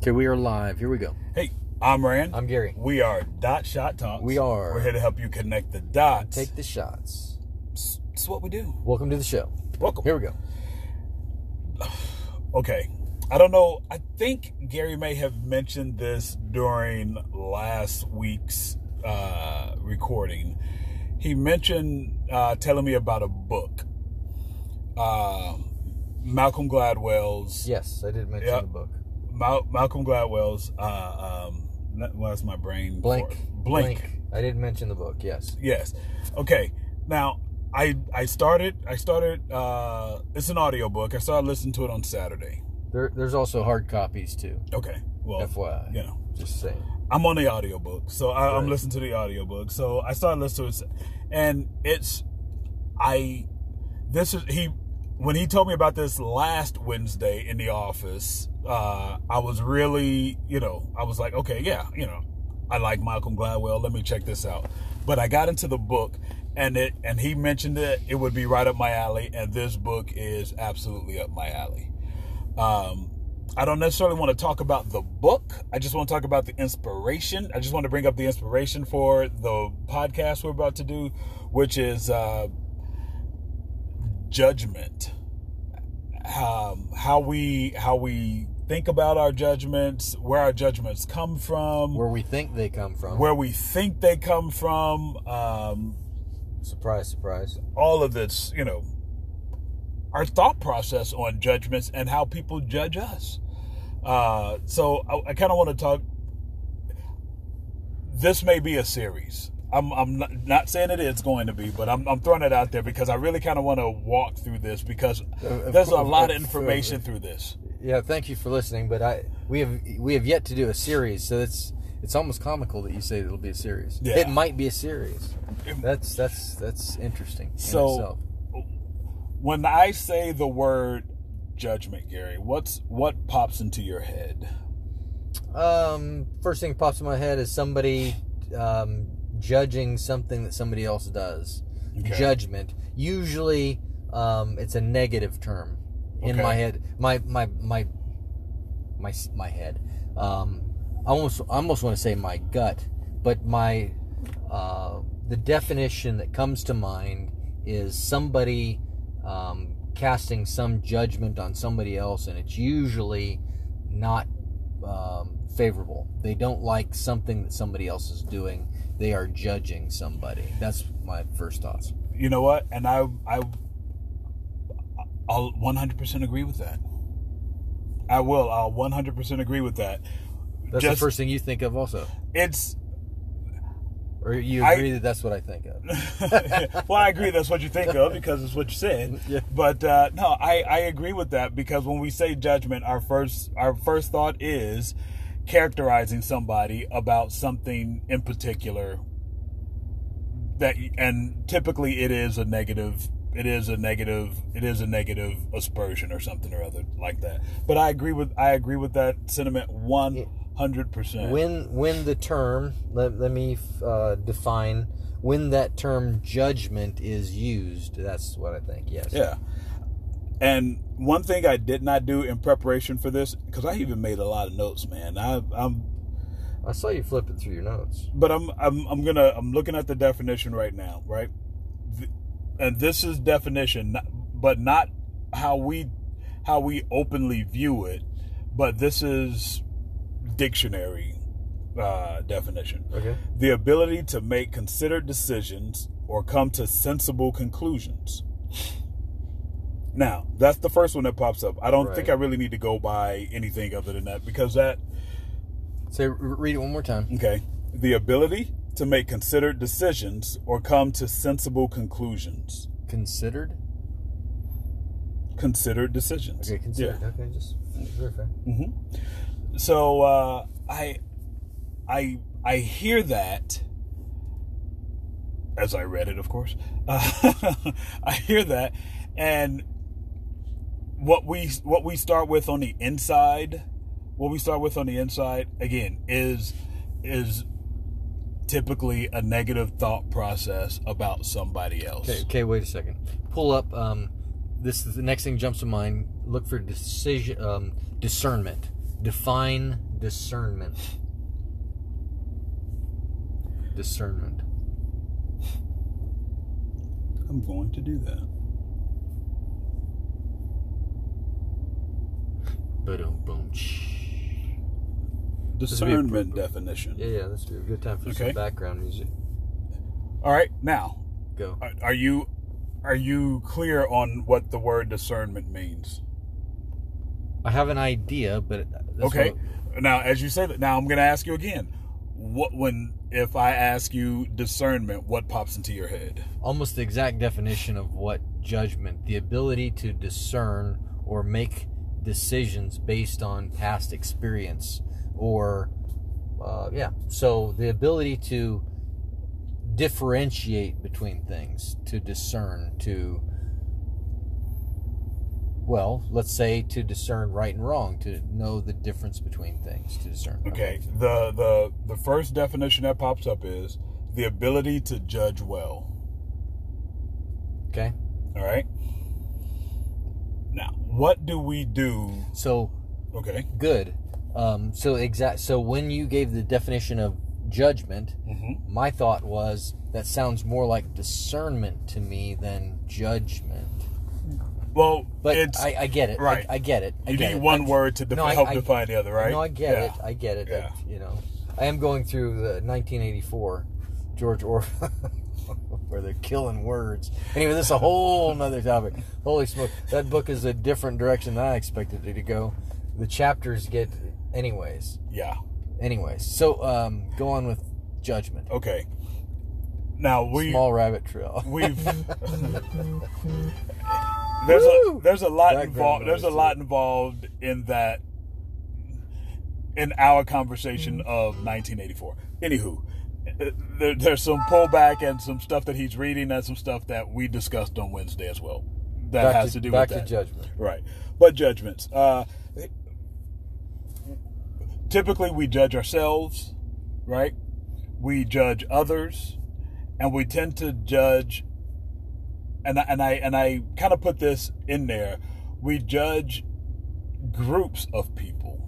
Okay, we are live. Here we go. Hey, I'm Rand. I'm Gary. We are Dot Shot Talks. We are. We're here to help you connect the dots. Take the shots. It's what we do. Welcome to the show. Welcome. Here we go. Okay. I don't know. I think Gary may have mentioned this during last week's uh, recording. He mentioned uh, telling me about a book. Uh, Malcolm Gladwell's. Yes, I did mention Yep. the book. Mal- Malcolm Gladwell's. Uh, um, that- what's my brain? Blank. for? Blank. I didn't mention the book. Yes. Yes. Okay. Now I I started I started uh it's an audio book. I started listening to it on Saturday. There, there's also hard copies too. Okay. Well, FYI. you know, Just saying. I'm on the audiobook. So I, I'm Right. listening to the audiobook. So I started listening to it and it's I this is he when he told me about this last Wednesday in the office, uh, I was really, you know, I was like, okay, yeah, you know, I like Malcolm Gladwell. Let me check this out. But I got into the book, and it and he mentioned it. It would be right up my alley, and this book is absolutely up my alley. Um, I don't necessarily want to talk about the book. I just want to talk about the inspiration. I just want to bring up the inspiration for the podcast we're about to do, which is uh, judgment. Um, how we how we think about our judgments, where our judgments come from, Where we think they come from. where we think they come from. Um, Surprise, surprise. all of this, you know, our thought process on judgments and how people judge us. Uh, so I, I kind of want to talk. This may be a series. I'm, I'm not, not saying it is going to be, but I'm, I'm throwing it out there because I really kind of want to walk through this because of there's a lot of of information through this. Yeah, thank you for listening. But I we have we have yet to do a series, so it's it's almost comical that you say it'll be a series. Yeah. It might be a series. That's that's that's interesting. in So- itself. When I say the word judgment, Gary, what's what pops into your head? Um, first thing that pops in my head is somebody um, judging something that somebody else does. Okay. Judgment. Usually, um, it's a negative term in Okay. my head. My my my my my head. Um, I almost I almost want to say my gut, but my uh, the definition that comes to mind is somebody um, casting some judgment on somebody else, and it's usually not um, favorable. They don't like something that somebody else is doing. They are judging somebody. That's my first thoughts. You know what? And I I I'll 100% agree with that. I will. I'll 100% agree with that. That's Just- the first thing you think of, also, It's or you I- agree that that's what I think of. well, I agree that's what you think of because it's what you said. Yeah. But uh, no, I, I agree with that because when we say judgment, our first our first thought is characterizing somebody about something in particular that and typically it is a negative it is a negative it is a negative aspersion or something or other like that. But I agree with I agree with that sentiment one hundred percent. when when the term let, let me uh, define when that term judgment is used. That's what I think. Yes. Yeah. And one thing I did not do in preparation for this, because I even made a lot of notes, man. I, I'm, I saw you flipping through your notes. but I'm, I'm, I'm gonna, I'm looking at the definition right now, right? And this is definition, but not how we, how we openly view it, but this is dictionary uh, definition. Okay. the ability to make considered decisions or come to sensible conclusions. Now, that's the first one that pops up. I don't Right. think I really need to go by anything other than that because that, Say re- read it one more time. okay, the ability to make considered decisions or come to sensible conclusions. Considered. Considered decisions. Okay. Considered. Okay. Just verify. hmm So uh, I, I, I hear that as I read it, of course. Uh, I hear that, and what we what we start with on the inside, what we start with on the inside again is is typically a negative thought process about somebody else. Okay, okay, wait a second. Pull up. Um, this is the next thing jumps to mind. Look for decision, um, discernment. Define discernment. Discernment. I'm going to do that. Boom. Discernment definition. Yeah, yeah, that's a good time for Okay. some background music. All right, now, Go. are- are you are you clear on what the word discernment means? I have an idea, but okay. what- Now, as you say that, now I'm going to ask you again. What when if I ask you discernment, what pops into your head? almost the exact definition of what judgment the ability to discern or make decisions based on past experience or uh, yeah so the ability to differentiate between things to discern to well let's say to discern right and wrong to know the difference between things to discern Okay. The the the first definition that pops up is the ability to judge well. okay All right. Now, what do we do? so Okay. good um, so exact so when you gave the definition of judgment Mm-hmm. my thought was that sounds more like discernment to me than judgment. Well, But it's I, I get it. right. I, I get it. I you get need it. one word to def- No, help define the other, right? No, I get Yeah. it. I get it. Yeah. You know, I am going through the 1984 George Orwell, where they're killing words. Anyway, this is a whole nother topic. Holy smoke! That book is a different direction than I expected it to go. The chapters get, anyways. Yeah. Anyways, so um, go on with judgment. Okay. Now we Small rabbit trail. we've there's a there's a lot Background involved there's a lot involved in that in our conversation Mm-hmm. of 1984 anywho there, there's some pullback and some stuff that he's reading and some stuff that we discussed on wednesday as well. That back has to, to do back with to that. judgment. right. But judgments uh typically we judge ourselves right? We judge others and we tend to judge and I, and I and I kind of put this in there. We judge groups of people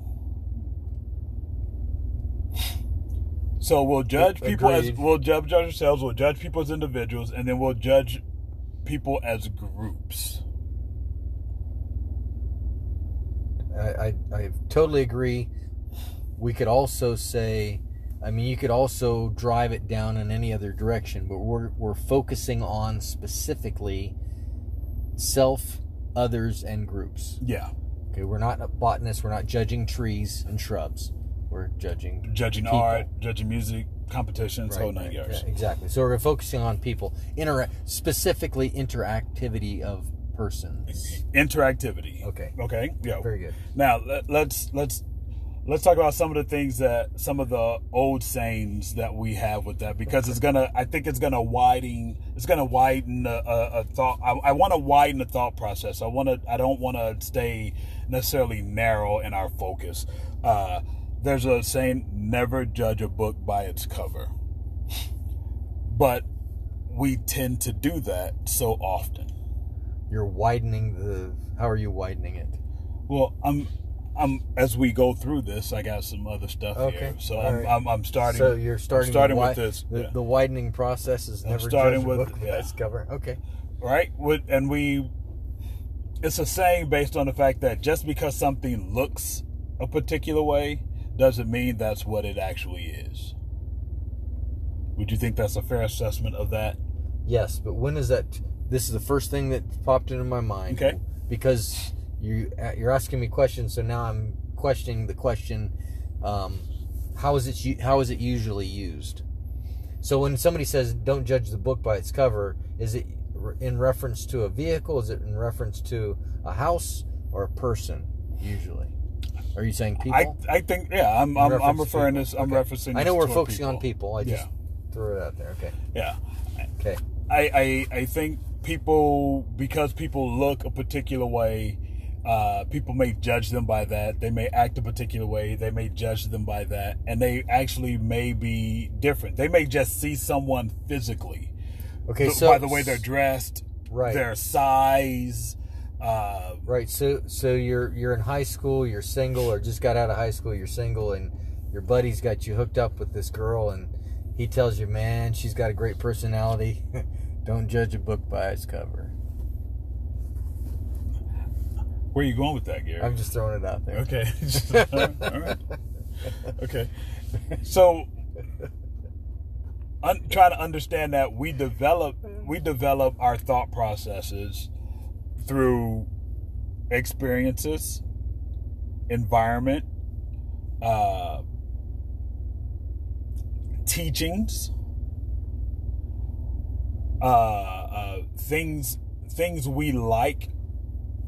so we'll judge people as we'll judge, judge ourselves we'll judge people as individuals and then we'll judge people as groups I, I, I totally agree. We could also say, I mean, you could also drive it down in any other direction, but we're, we're focusing on specifically self, others, and groups. yeah Okay, we're not botanists, we're not judging trees and shrubs. We're judging judging People. art judging music competitions whole nine right, yards yeah, exactly. So we're focusing on people, intera- specifically interactivity of persons. interactivity Okay, okay yeah very good. Now let, let's let's let's talk about some of the things that some of the old sayings that we have with that because it's gonna I think it's gonna widen it's gonna widen a, a, a thought I, I want to widen the thought process I want to I don't want to stay necessarily narrow in our focus. Uh, there's a saying never judge a book by its cover, but we tend to do that so often. You're widening the. How are you widening it? Well, I'm, I'm as we go through this, I got some other stuff Okay, here. So I'm, right. I'm, I'm starting. So you're starting, I'm starting with wi- this, The, yeah. the widening process is I'm never starting judge a with- book by yeah. its cover. Okay. right? With, and we, it's a saying based on the fact that just because something looks a particular way doesn't mean that's what it actually is. Would you think that's a fair assessment of that? Yes, but when is that? This is the first thing that popped into my mind. Okay. Because you you're asking me questions, so now I'm questioning the question. Um, how is it? How is it usually used? So when somebody says "Don't judge the book by its cover," is it in reference to a vehicle? Is it in reference to a house or a person? Usually, are you saying people? I, I think, yeah, I'm, I'm, I'm referring people. this, I'm Okay. referencing. I know we're toward focusing on people. I just Yeah. threw it out there. Okay. Yeah. Okay. I, I I think people because people look a particular way, uh, people may judge them by that. They may act a particular way. They may judge them by that, and they actually may be different. They may just see someone physically, Okay. th- So by the way they're dressed, Right. their size, Uh, Right. So so you're you're in high school, you're single, or just got out of high school, you're single, and your buddy's got you hooked up with this girl, and he tells you, man, she's got a great personality. Don't judge a book by its cover. where are you going with that, Gary? I'm just throwing it out there. Okay. All right. Okay. So, un- trying to understand that we develop we develop our thought processes through experiences, environment, uh, teachings, uh, uh, things things we like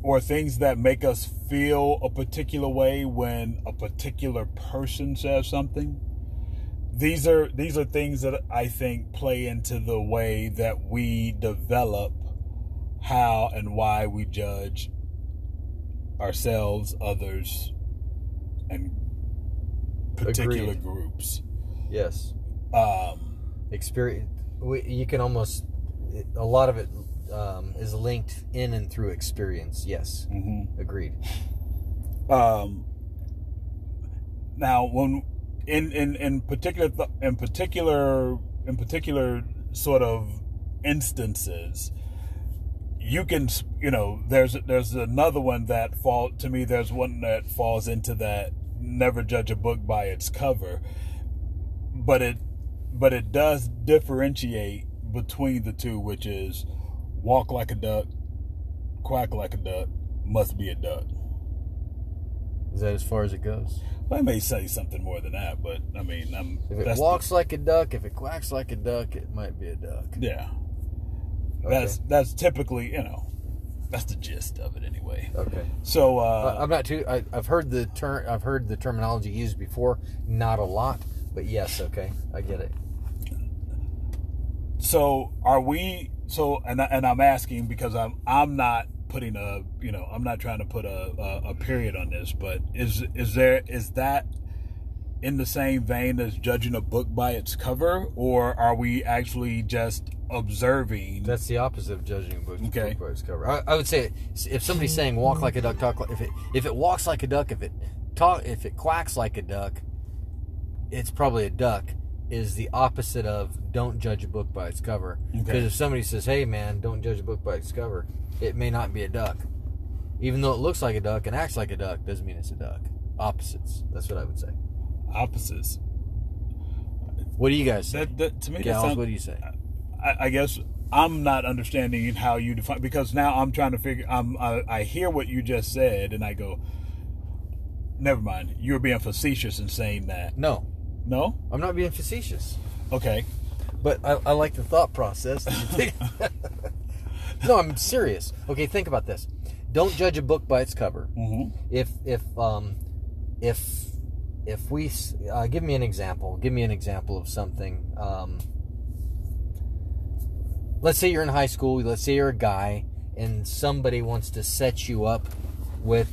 or things that make us feel a particular way when a particular person says something. These are these are things that I think play into the way that we develop how and why we judge ourselves, others, and particular Agreed. groups. Yes. Um, Experience. We, you can almost. A lot of it um, is linked in and through experience. Yes. mhm. Agreed. um, now when in in in particular th- in particular in particular sort of instances you can you know there's there's another one that fall to me there's one that falls into that never judge a book by its cover but it but it does differentiate between the two which is walk like a duck quack like a duck must be a duck Is that as far as it goes? I may say something more than that, but I mean, I'm. If it walks like a duck, if it quacks like a duck, it might be a duck. yeah, Okay. that's that's typically you know, that's the gist of it anyway. Okay. So uh, I'm not too. I, I've heard the term. I've heard the terminology used before. Not a lot, but yes. Okay, I get it. so are we? So and I, and I'm asking because I'm I'm not putting a you know I'm not trying to put a, a a period on this, but is is there is that in the same vein as judging a book by its cover, or are we actually just observing? That's the opposite of judging a book, Okay. book by its cover. I, I would say if somebody's saying walk like a duck, talk like if it if it walks like a duck, if it talk if it quacks like a duck, it's probably a duck. Is the opposite of don't judge a book by its cover. Because Okay. if somebody says, "Hey man, don't judge a book by its cover," it may not be a duck. Even though it looks like a duck and acts like a duck, doesn't mean it's a duck. Opposites. That's what I would say. Opposites. What do you guys say? That, that to me, Gals, sounds, what do you say? I, I guess I'm not understanding how you define because now I'm trying to figure. I'm, I, I hear what you just said, and I go, never mind. You're being facetious in saying that. No, No, I'm not being facetious. okay, But I, I like the thought process. no, I'm serious. Okay, think about this. Don't judge a book by its cover. hmm If if um if if we uh, give me an example, give me an example of something. Um, let's say you're in high school. Let's say you're a guy, and somebody wants to set you up with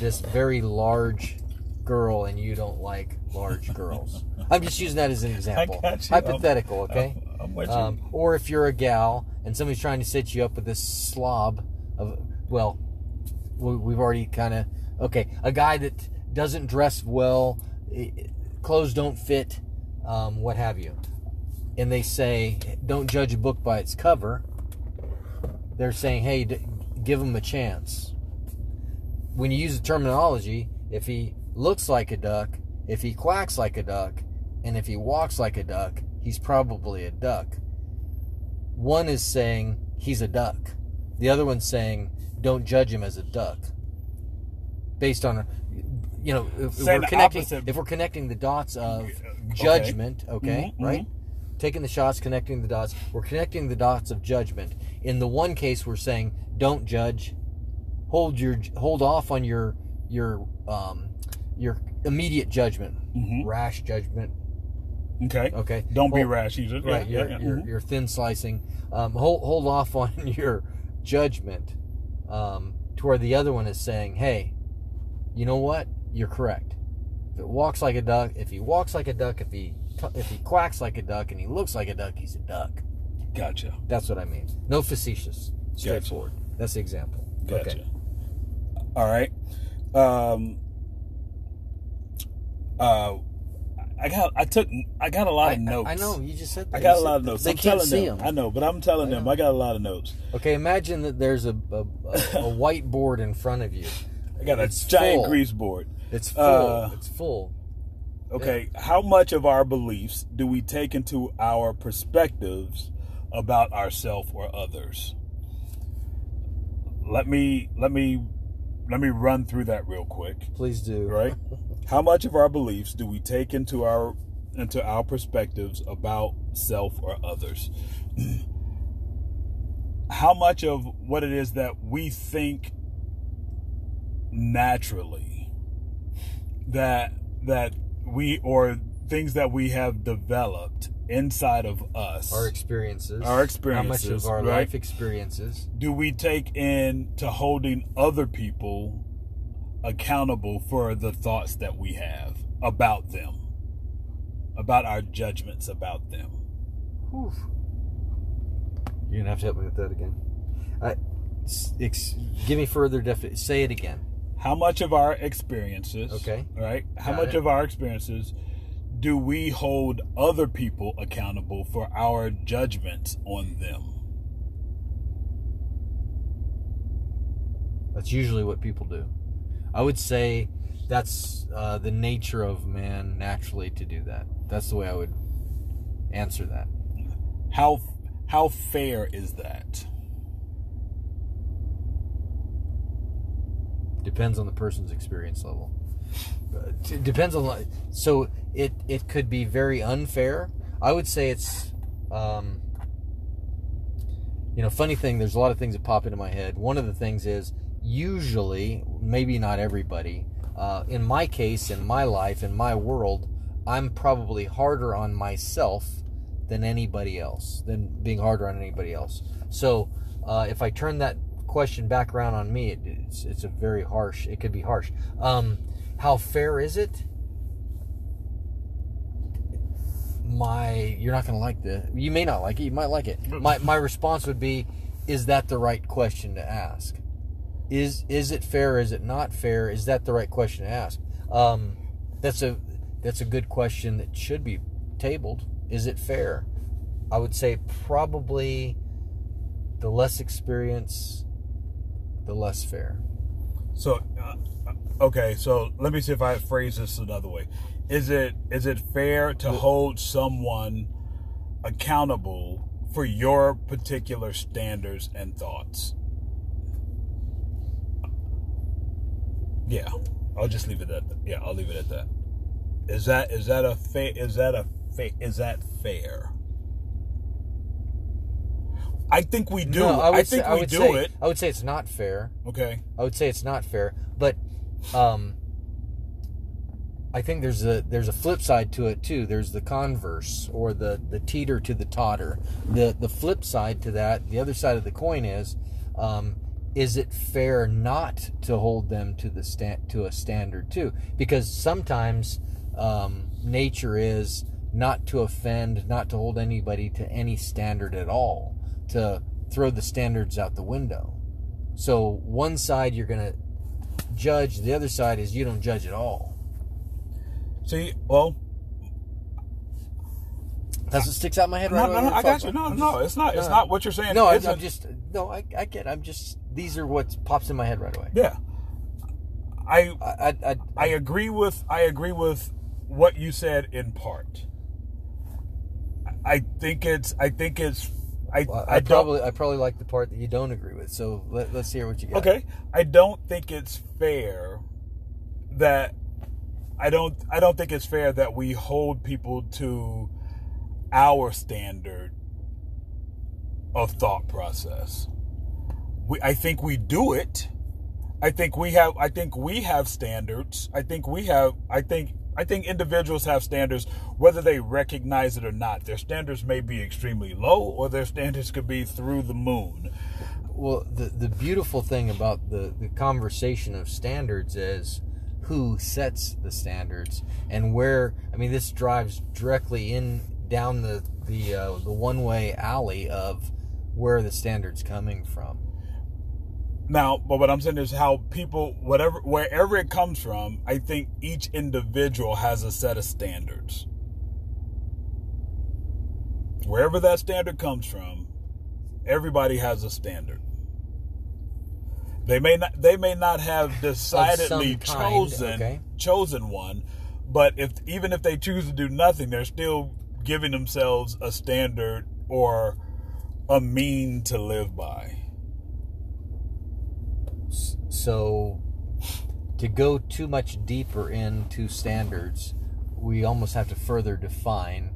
this very large girl, and you don't like large girls. I'm just using that as an example. Hypothetical, okay? I'm, I'm. Um, or if you're a gal and somebody's trying to set you up with this slob of, well, we- we've already kind of, okay, a guy that doesn't dress well, clothes don't fit, um, what have you. And they say, don't judge a book by its cover. They're saying, hey, d- give him a chance. When you use the terminology, if he looks like a duck, if he quacks like a duck, and if he walks like a duck, he's probably a duck. One is saying he's a duck. The other one's saying don't judge him as a duck. Based on, you know, if, if we're connecting, opposite. if we're connecting the dots of judgment, okay, Mhm, right? Taking the shots, connecting the dots. We're connecting the dots of judgment. In the one case, we're saying don't judge. Hold your hold off on your your um, your immediate judgment, Mhm. rash judgment. Okay. Okay, Don't be Hold- rash either. Right, Yeah, you're, yeah, you're, mhm. you're thin slicing. Um, hold hold off on your judgment um, to where the other one is saying, "Hey, you know what? You're correct. If it walks like a duck, if he walks like a duck, if he if he quacks like a duck, and he looks like a duck, he's a duck." Gotcha. That's what I mean. No facetious, straightforward. That's the example. Gotcha. Okay. All right. Um. Uh, I got. I took. I got a lot I, of notes. I know you just said that. I got You a lot of notes. They I'm can't telling see them. them. I know, but I'm telling I them. I got a lot of notes. Okay, imagine that there's a a, a, a whiteboard in front of you. I got a giant full. grease board. It's full. Uh, it's full. Okay, how much of our beliefs do we take into our perspectives about ourselves or others? Let me let me let me run through that real quick. Please do. Right? how much of our beliefs do we take into our into our perspectives about self or others? how much of what it is that we think naturally that that we or things that we have developed inside of us Our experiences. Our experiences, How much of our right? life experiences. do we take in to holding other people accountable for the thoughts that we have about them about our judgments about them Whew. You're gonna have to help me with that again. I, s- ex, give me further definition Say it again. How much of our experiences Okay. right how Got much it. of our experiences do we hold other people accountable for our judgments on them That's usually what people do. I would say that's uh, the nature of man naturally to do that. That's the way I would answer that. how how fair is that Depends on the person's experience level. Uh, it depends on so it it could be very unfair. I would say it's um, you know funny thing. There's a lot of things that pop into my head. One of the things is usually maybe not everybody. Uh, in my case, in my life, in my world, I'm probably harder on myself than anybody else, than being harder on anybody else. So uh, if I turn that question back around on me, it, it's it's a very harsh. It could be harsh. Um, how fair is it? My, you're not to like the. You may not like it. You might like it. My my response would be, is that the right question to ask? Is is it fair? Is it not fair? Is that the right question to ask? Um, that's a that's a good question that should be tabled. Is it fair? I would say probably the less experience, the less fair. So, uh, okay, so let me see if I phrase this another way. Is it is it fair to hold someone accountable for your particular standards and thoughts? Yeah, I'll just leave it at that. Yeah, I'll leave it at that. Is that is that a fa- is that a fa- is that fair? I think we do. No, I, would think say, we I would do say, it. I would say it's not fair. Okay. I would say it's not fair, but um, I think there's a there's a flip side to it too. There's the converse or the the teeter to the totter. The the flip side to that, the other side of the coin is, um, is it fair not to hold them to the stand to a standard too? Because sometimes um, nature is not to offend, not to hold anybody to any standard at all, to throw the standards out the window. So one side you're gonna judge, the other side is you don't judge at all. See, well, That's what sticks out in my head right no, away no, no, I got you. No, no, it's not. It's No. not what you're saying. No, I, Isn't- I'm just no. I, I get. I'm just. These are what pops in my head right away. Yeah, I I, I, I, I agree with I agree with what you said in part. I think it's I think it's I I, I, probably I probably like the part that you don't agree with. So let, let's hear what you got. okay. I don't think it's fair that I don't I don't think it's fair that we hold people to our standard of thought process. We I think we do it. I think we have I think we have standards. I think we have I think I think individuals have standards whether they recognize it or not. Their standards may be extremely low or their standards could be through the moon. Well, the the beautiful thing about the the conversation of standards is who sets the standards and where. I mean, this drives directly in down the the uh, the one way alley of where the standards coming from. Now, but what I'm saying is how people, whatever, wherever it comes from, I think each individual has a set of standards. Wherever that standard comes from, everybody has a standard. They may not, they may not have decidedly chosen okay. chosen one, but if even if they choose to do nothing, they're still giving themselves a standard or a mean to live by. So, to go too much deeper into standards, we almost have to further define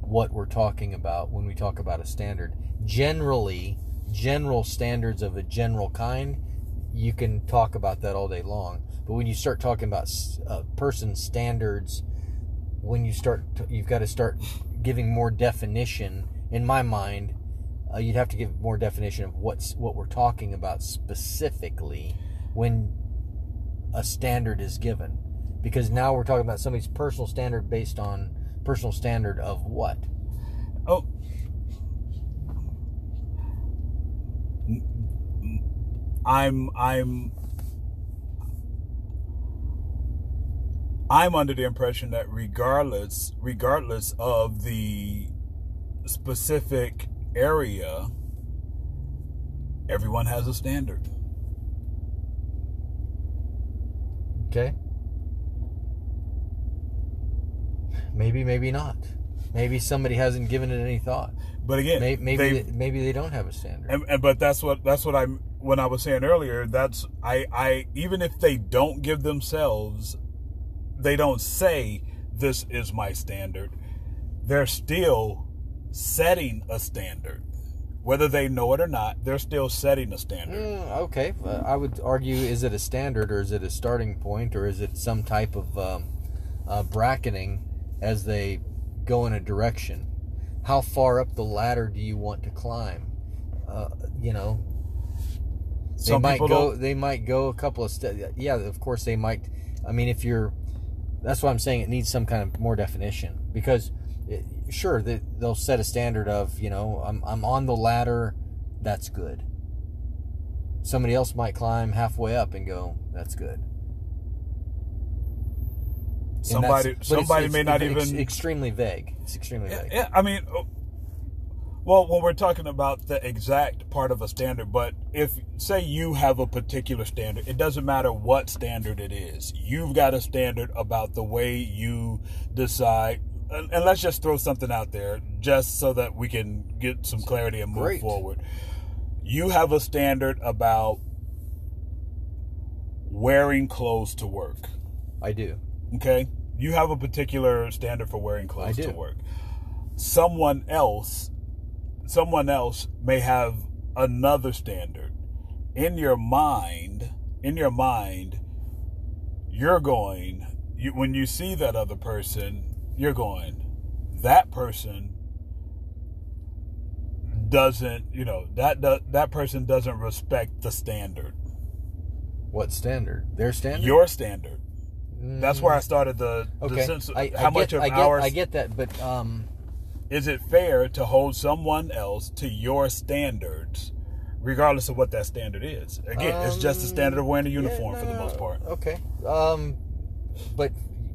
what we're talking about when we talk about a standard. Generally, general standards of a general kind, you can talk about that all day long. But when you start talking about a person's standards, when you start, you've got to start giving more definition. In my mind, uh, you'd have to give more definition of what's what we're talking about specifically when a standard is given, because now we're talking about somebody's personal standard based on personal standard of what? Oh. I'm I'm I'm under the impression that regardless regardless of the specific area everyone has a standard. Okay. Maybe, maybe not. Maybe somebody hasn't given it any thought. But again, maybe maybe they, maybe they don't have a standard. And, and, but that's what that's what I'm when I was saying earlier. That's I I even if they don't give themselves, they don't say this is my standard. They're still setting a standard. Whether they know it or not, they're still setting a standard. Mm, okay, uh, I would argue: is it a standard, or is it a starting point, or is it some type of um, uh, bracketing as they go in a direction? How far up the ladder do you want to climb? Uh, you know, they Some might people go. don't- They might go a couple of steps. Yeah, of course they might. I mean, if you're, that's why I'm saying it needs some kind of more definition because, it, sure, they, they'll set a standard of you know I'm I'm on the ladder, that's good. Somebody else might climb halfway up and go, that's good. And Somebody but it's- somebody it's may not ex- even extremely vague. It's extremely vague. yeah, I mean, uh, well, when we're talking about the exact part of a standard, but if say you have a particular standard, it doesn't matter what standard it is. You've got a standard about the way you decide. And and let's just throw something out there, just so that we can get some clarity and move Great. forward. You have a standard about wearing clothes to work. I do. Okay? You have a particular standard for wearing clothes to work. Someone else someone else may have another standard. In your mind, in your mind, you're going you, when you see that other person, you're going that person doesn't, you know, that that, that person doesn't respect the standard. What standard? Their standard. Your standard. That's where I started the, the okay. sense of I, I how much get, of I get, ours I get that, but um, is it fair to hold someone else to your standards, regardless of what that standard is? Again, it's just the standard of wearing a uniform yeah, for the most part. Okay. Um, but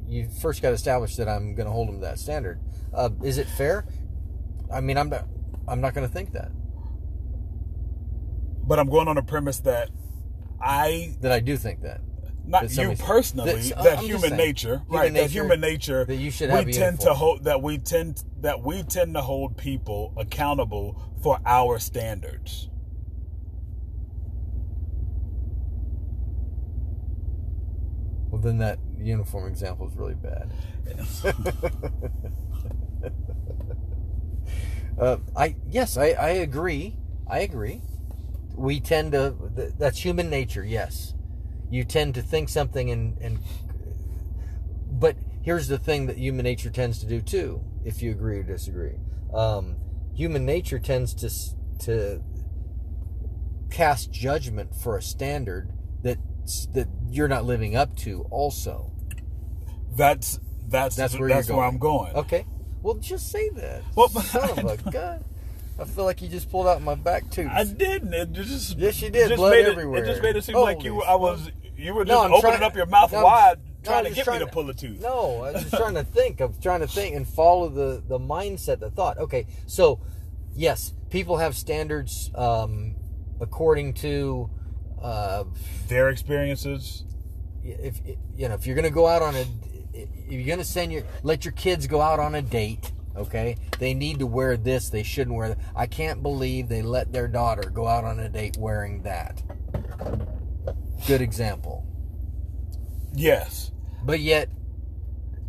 you first got to establish that I'm going to hold them to that standard. Uh, is it fair? I mean, I'm not. I'm not going to think that. But I'm going on a premise that I, That I do think that. not That you personally, uh, that human nature, human right? that human nature that you should we have a tend to hold that we tend that we tend to hold people accountable for our standards. Well, then that uniform example is really bad. uh, I yes, I, I agree. I agree. We tend to. That's human nature. Yes, you tend to think something and and. But here's the thing that human nature tends to do too. If you agree or disagree, um, human nature tends to to cast judgment for a standard that you're not living up to. Also, That's that's that's where that's where. I'm going. Okay. Well, just say that. Well, Son of a gun. I feel like you just pulled out my back tooth. I didn't. It just Yes, you did. Just Blood made everywhere. It, it just made it seem like you. I was. You were just No, I'm opening trying- up your mouth no, I'm- wide, no, trying I'm to get trying me to to- pull a tooth. No, I was just trying to think. I was trying to think and follow the the mindset, the thought. Okay, so yes, people have standards um, according to uh, Their experiences. if you know if you're going to go out on a if you're going to send your let your kids go out on a date. Okay, they need to wear this. They shouldn't wear that. I can't believe they let their daughter go out on a date wearing that. Good example. Yes. But yet,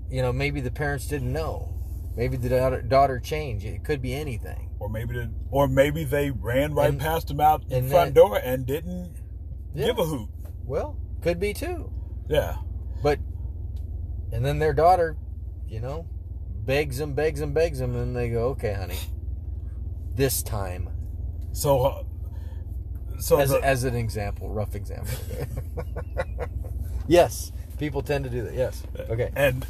you know, maybe the parents didn't know. Maybe the daughter, daughter changed. It could be anything. Or maybe the, or maybe they ran right And- past them out the front that- door and didn't Yeah. give a hoot. Well, could be too. Yeah. But, and then their daughter, you know, begs them, begs them, begs them, and they go, okay, honey, this time. So, uh, so As, the- as an example, rough example. yes, people tend to do that. Yes. Okay. and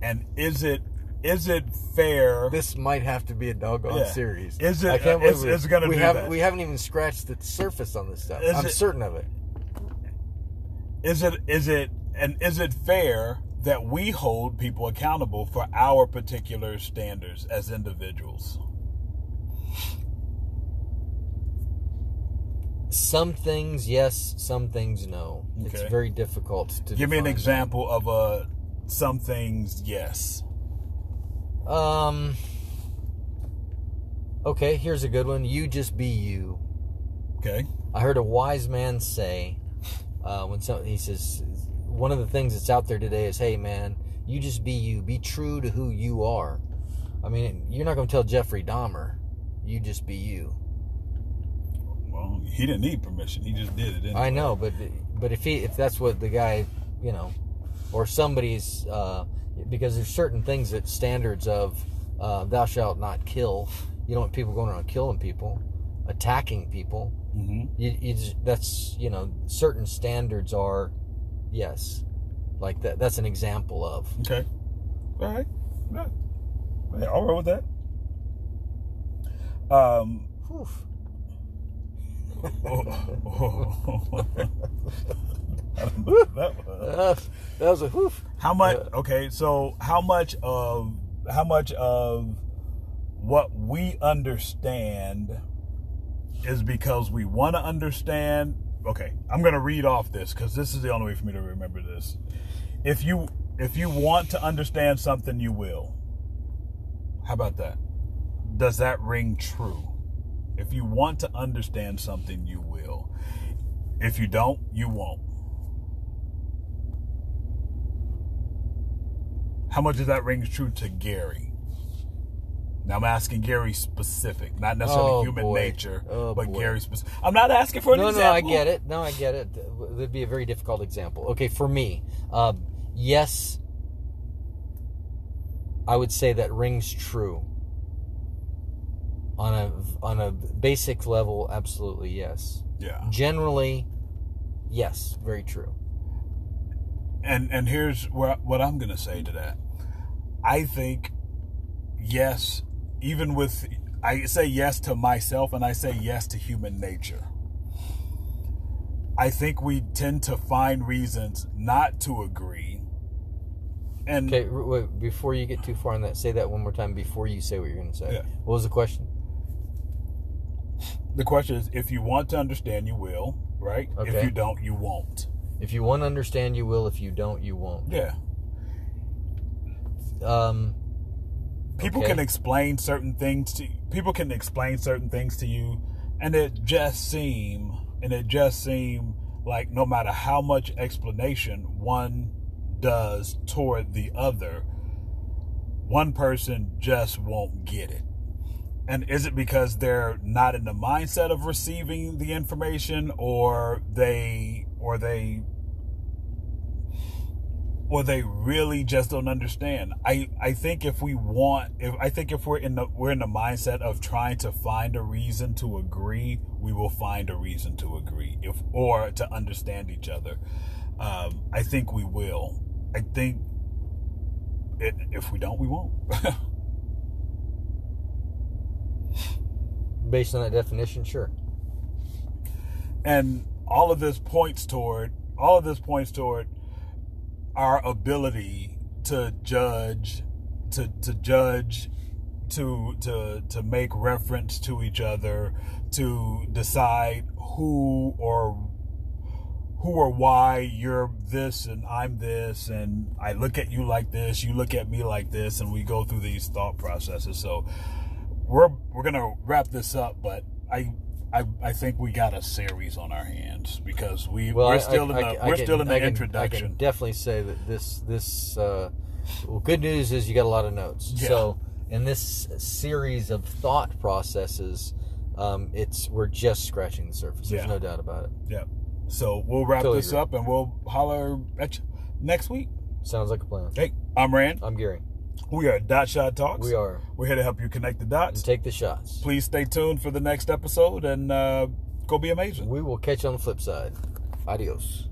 and is it is it fair? This might have to be a doggone Yeah. series. Is it- I can't it's- believe it's gonna we do haven't that. we haven't even scratched the surface on this stuff. Is I'm it- certain of it. Is it is it and is it fair that we hold people accountable for our particular standards as individuals? Some things yes, some things no. It's very difficult to Give me an example of uh, some things. Yes. Um. Okay, here's a good one. You just be you. Okay. I heard a wise man say, uh, when some, he says, one of the things that's out there today is, hey man, you just be you. Be true to who you are. I mean, you're not going to tell Jeffrey Dahmer, you just be you. Well, he didn't need permission. He just did it. Anyway. I know, but but if he if that's what the guy, you know, or somebody's, uh, because there's certain things that standards of uh, thou shalt not kill. You don't want people going around killing people, attacking people. hmm You, you just, that's you know certain standards are, yes, like that. That's an example of. Okay. All right. Yeah. Hey, I'll roll with that. Um. Whew. I don't know what that was. Uh, that was a whoof. How much? Okay, so how much of how much of what we understand is because we want to understand? Okay, I'm gonna read off this because this is the only way for me to remember this. If you if you want to understand something, you will. How about that? Does that ring true? If you want to understand something, you will. If you don't, you won't. How much does that ring true to Gary? Now I'm asking Gary specific, not necessarily Oh, human boy. nature, Oh, but boy. Gary specific. I'm not asking for an no, no, example. I get it. No, I get it. It'd be a very difficult example. Okay, for me, um, yes, I would say that rings true. On a on a basic level, absolutely yes. Yeah. Generally, yes, very true. And and here's what what I'm going to say to that. I think yes, even with I say yes to myself and I say yes to human nature. I think we tend to find reasons not to agree. And Okay, wait, before you get too far on that, say that one more time before you say what you're going to say. Yeah. What was the question? the question is if you want to understand you will, right? If you don't, you won't. If you want to understand, you will. If you don't, you won't. Yeah. Um, people Okay. can explain certain things to people can explain certain things to you and it just seem and it just seem like no matter how much explanation one does toward the other one person just won't get it and is it because they're not in the mindset of receiving the information or they or they or they really just don't understand. I, I think if we want if I think if we're in the we're in the mindset of trying to find a reason to agree, we will find a reason to agree if or to understand each other. Um, I think we will. I think it, if we don't, we won't. Based on that definition, sure. And all of this points toward all of this points toward our ability to judge to to judge to to to make reference to each other to decide who or who or why you're this and I'm this and I look at you like this, you look at me like this and we go through these thought processes. So we're we're to wrap this up, but I I, I think we got a series on our hands because we Well, we're I- still I- in I the can- we're can- still in the I can- I introduction. can definitely say that this this uh, well, good news is you got a lot of notes. Yeah. So in this series of thought processes, um, it's we're just scratching the surface. There's Yeah. no doubt about it. Yeah. So we'll wrap Totally this agree. up and we'll holler at you next week. Sounds like a plan. Hey, I'm Rand. I'm Gary. We are Dot Shot Talks. We are. We're here to help you connect the And dots. take the shots. Please stay tuned for the next episode and uh, go be amazing. We will catch you on the flip side. Adios.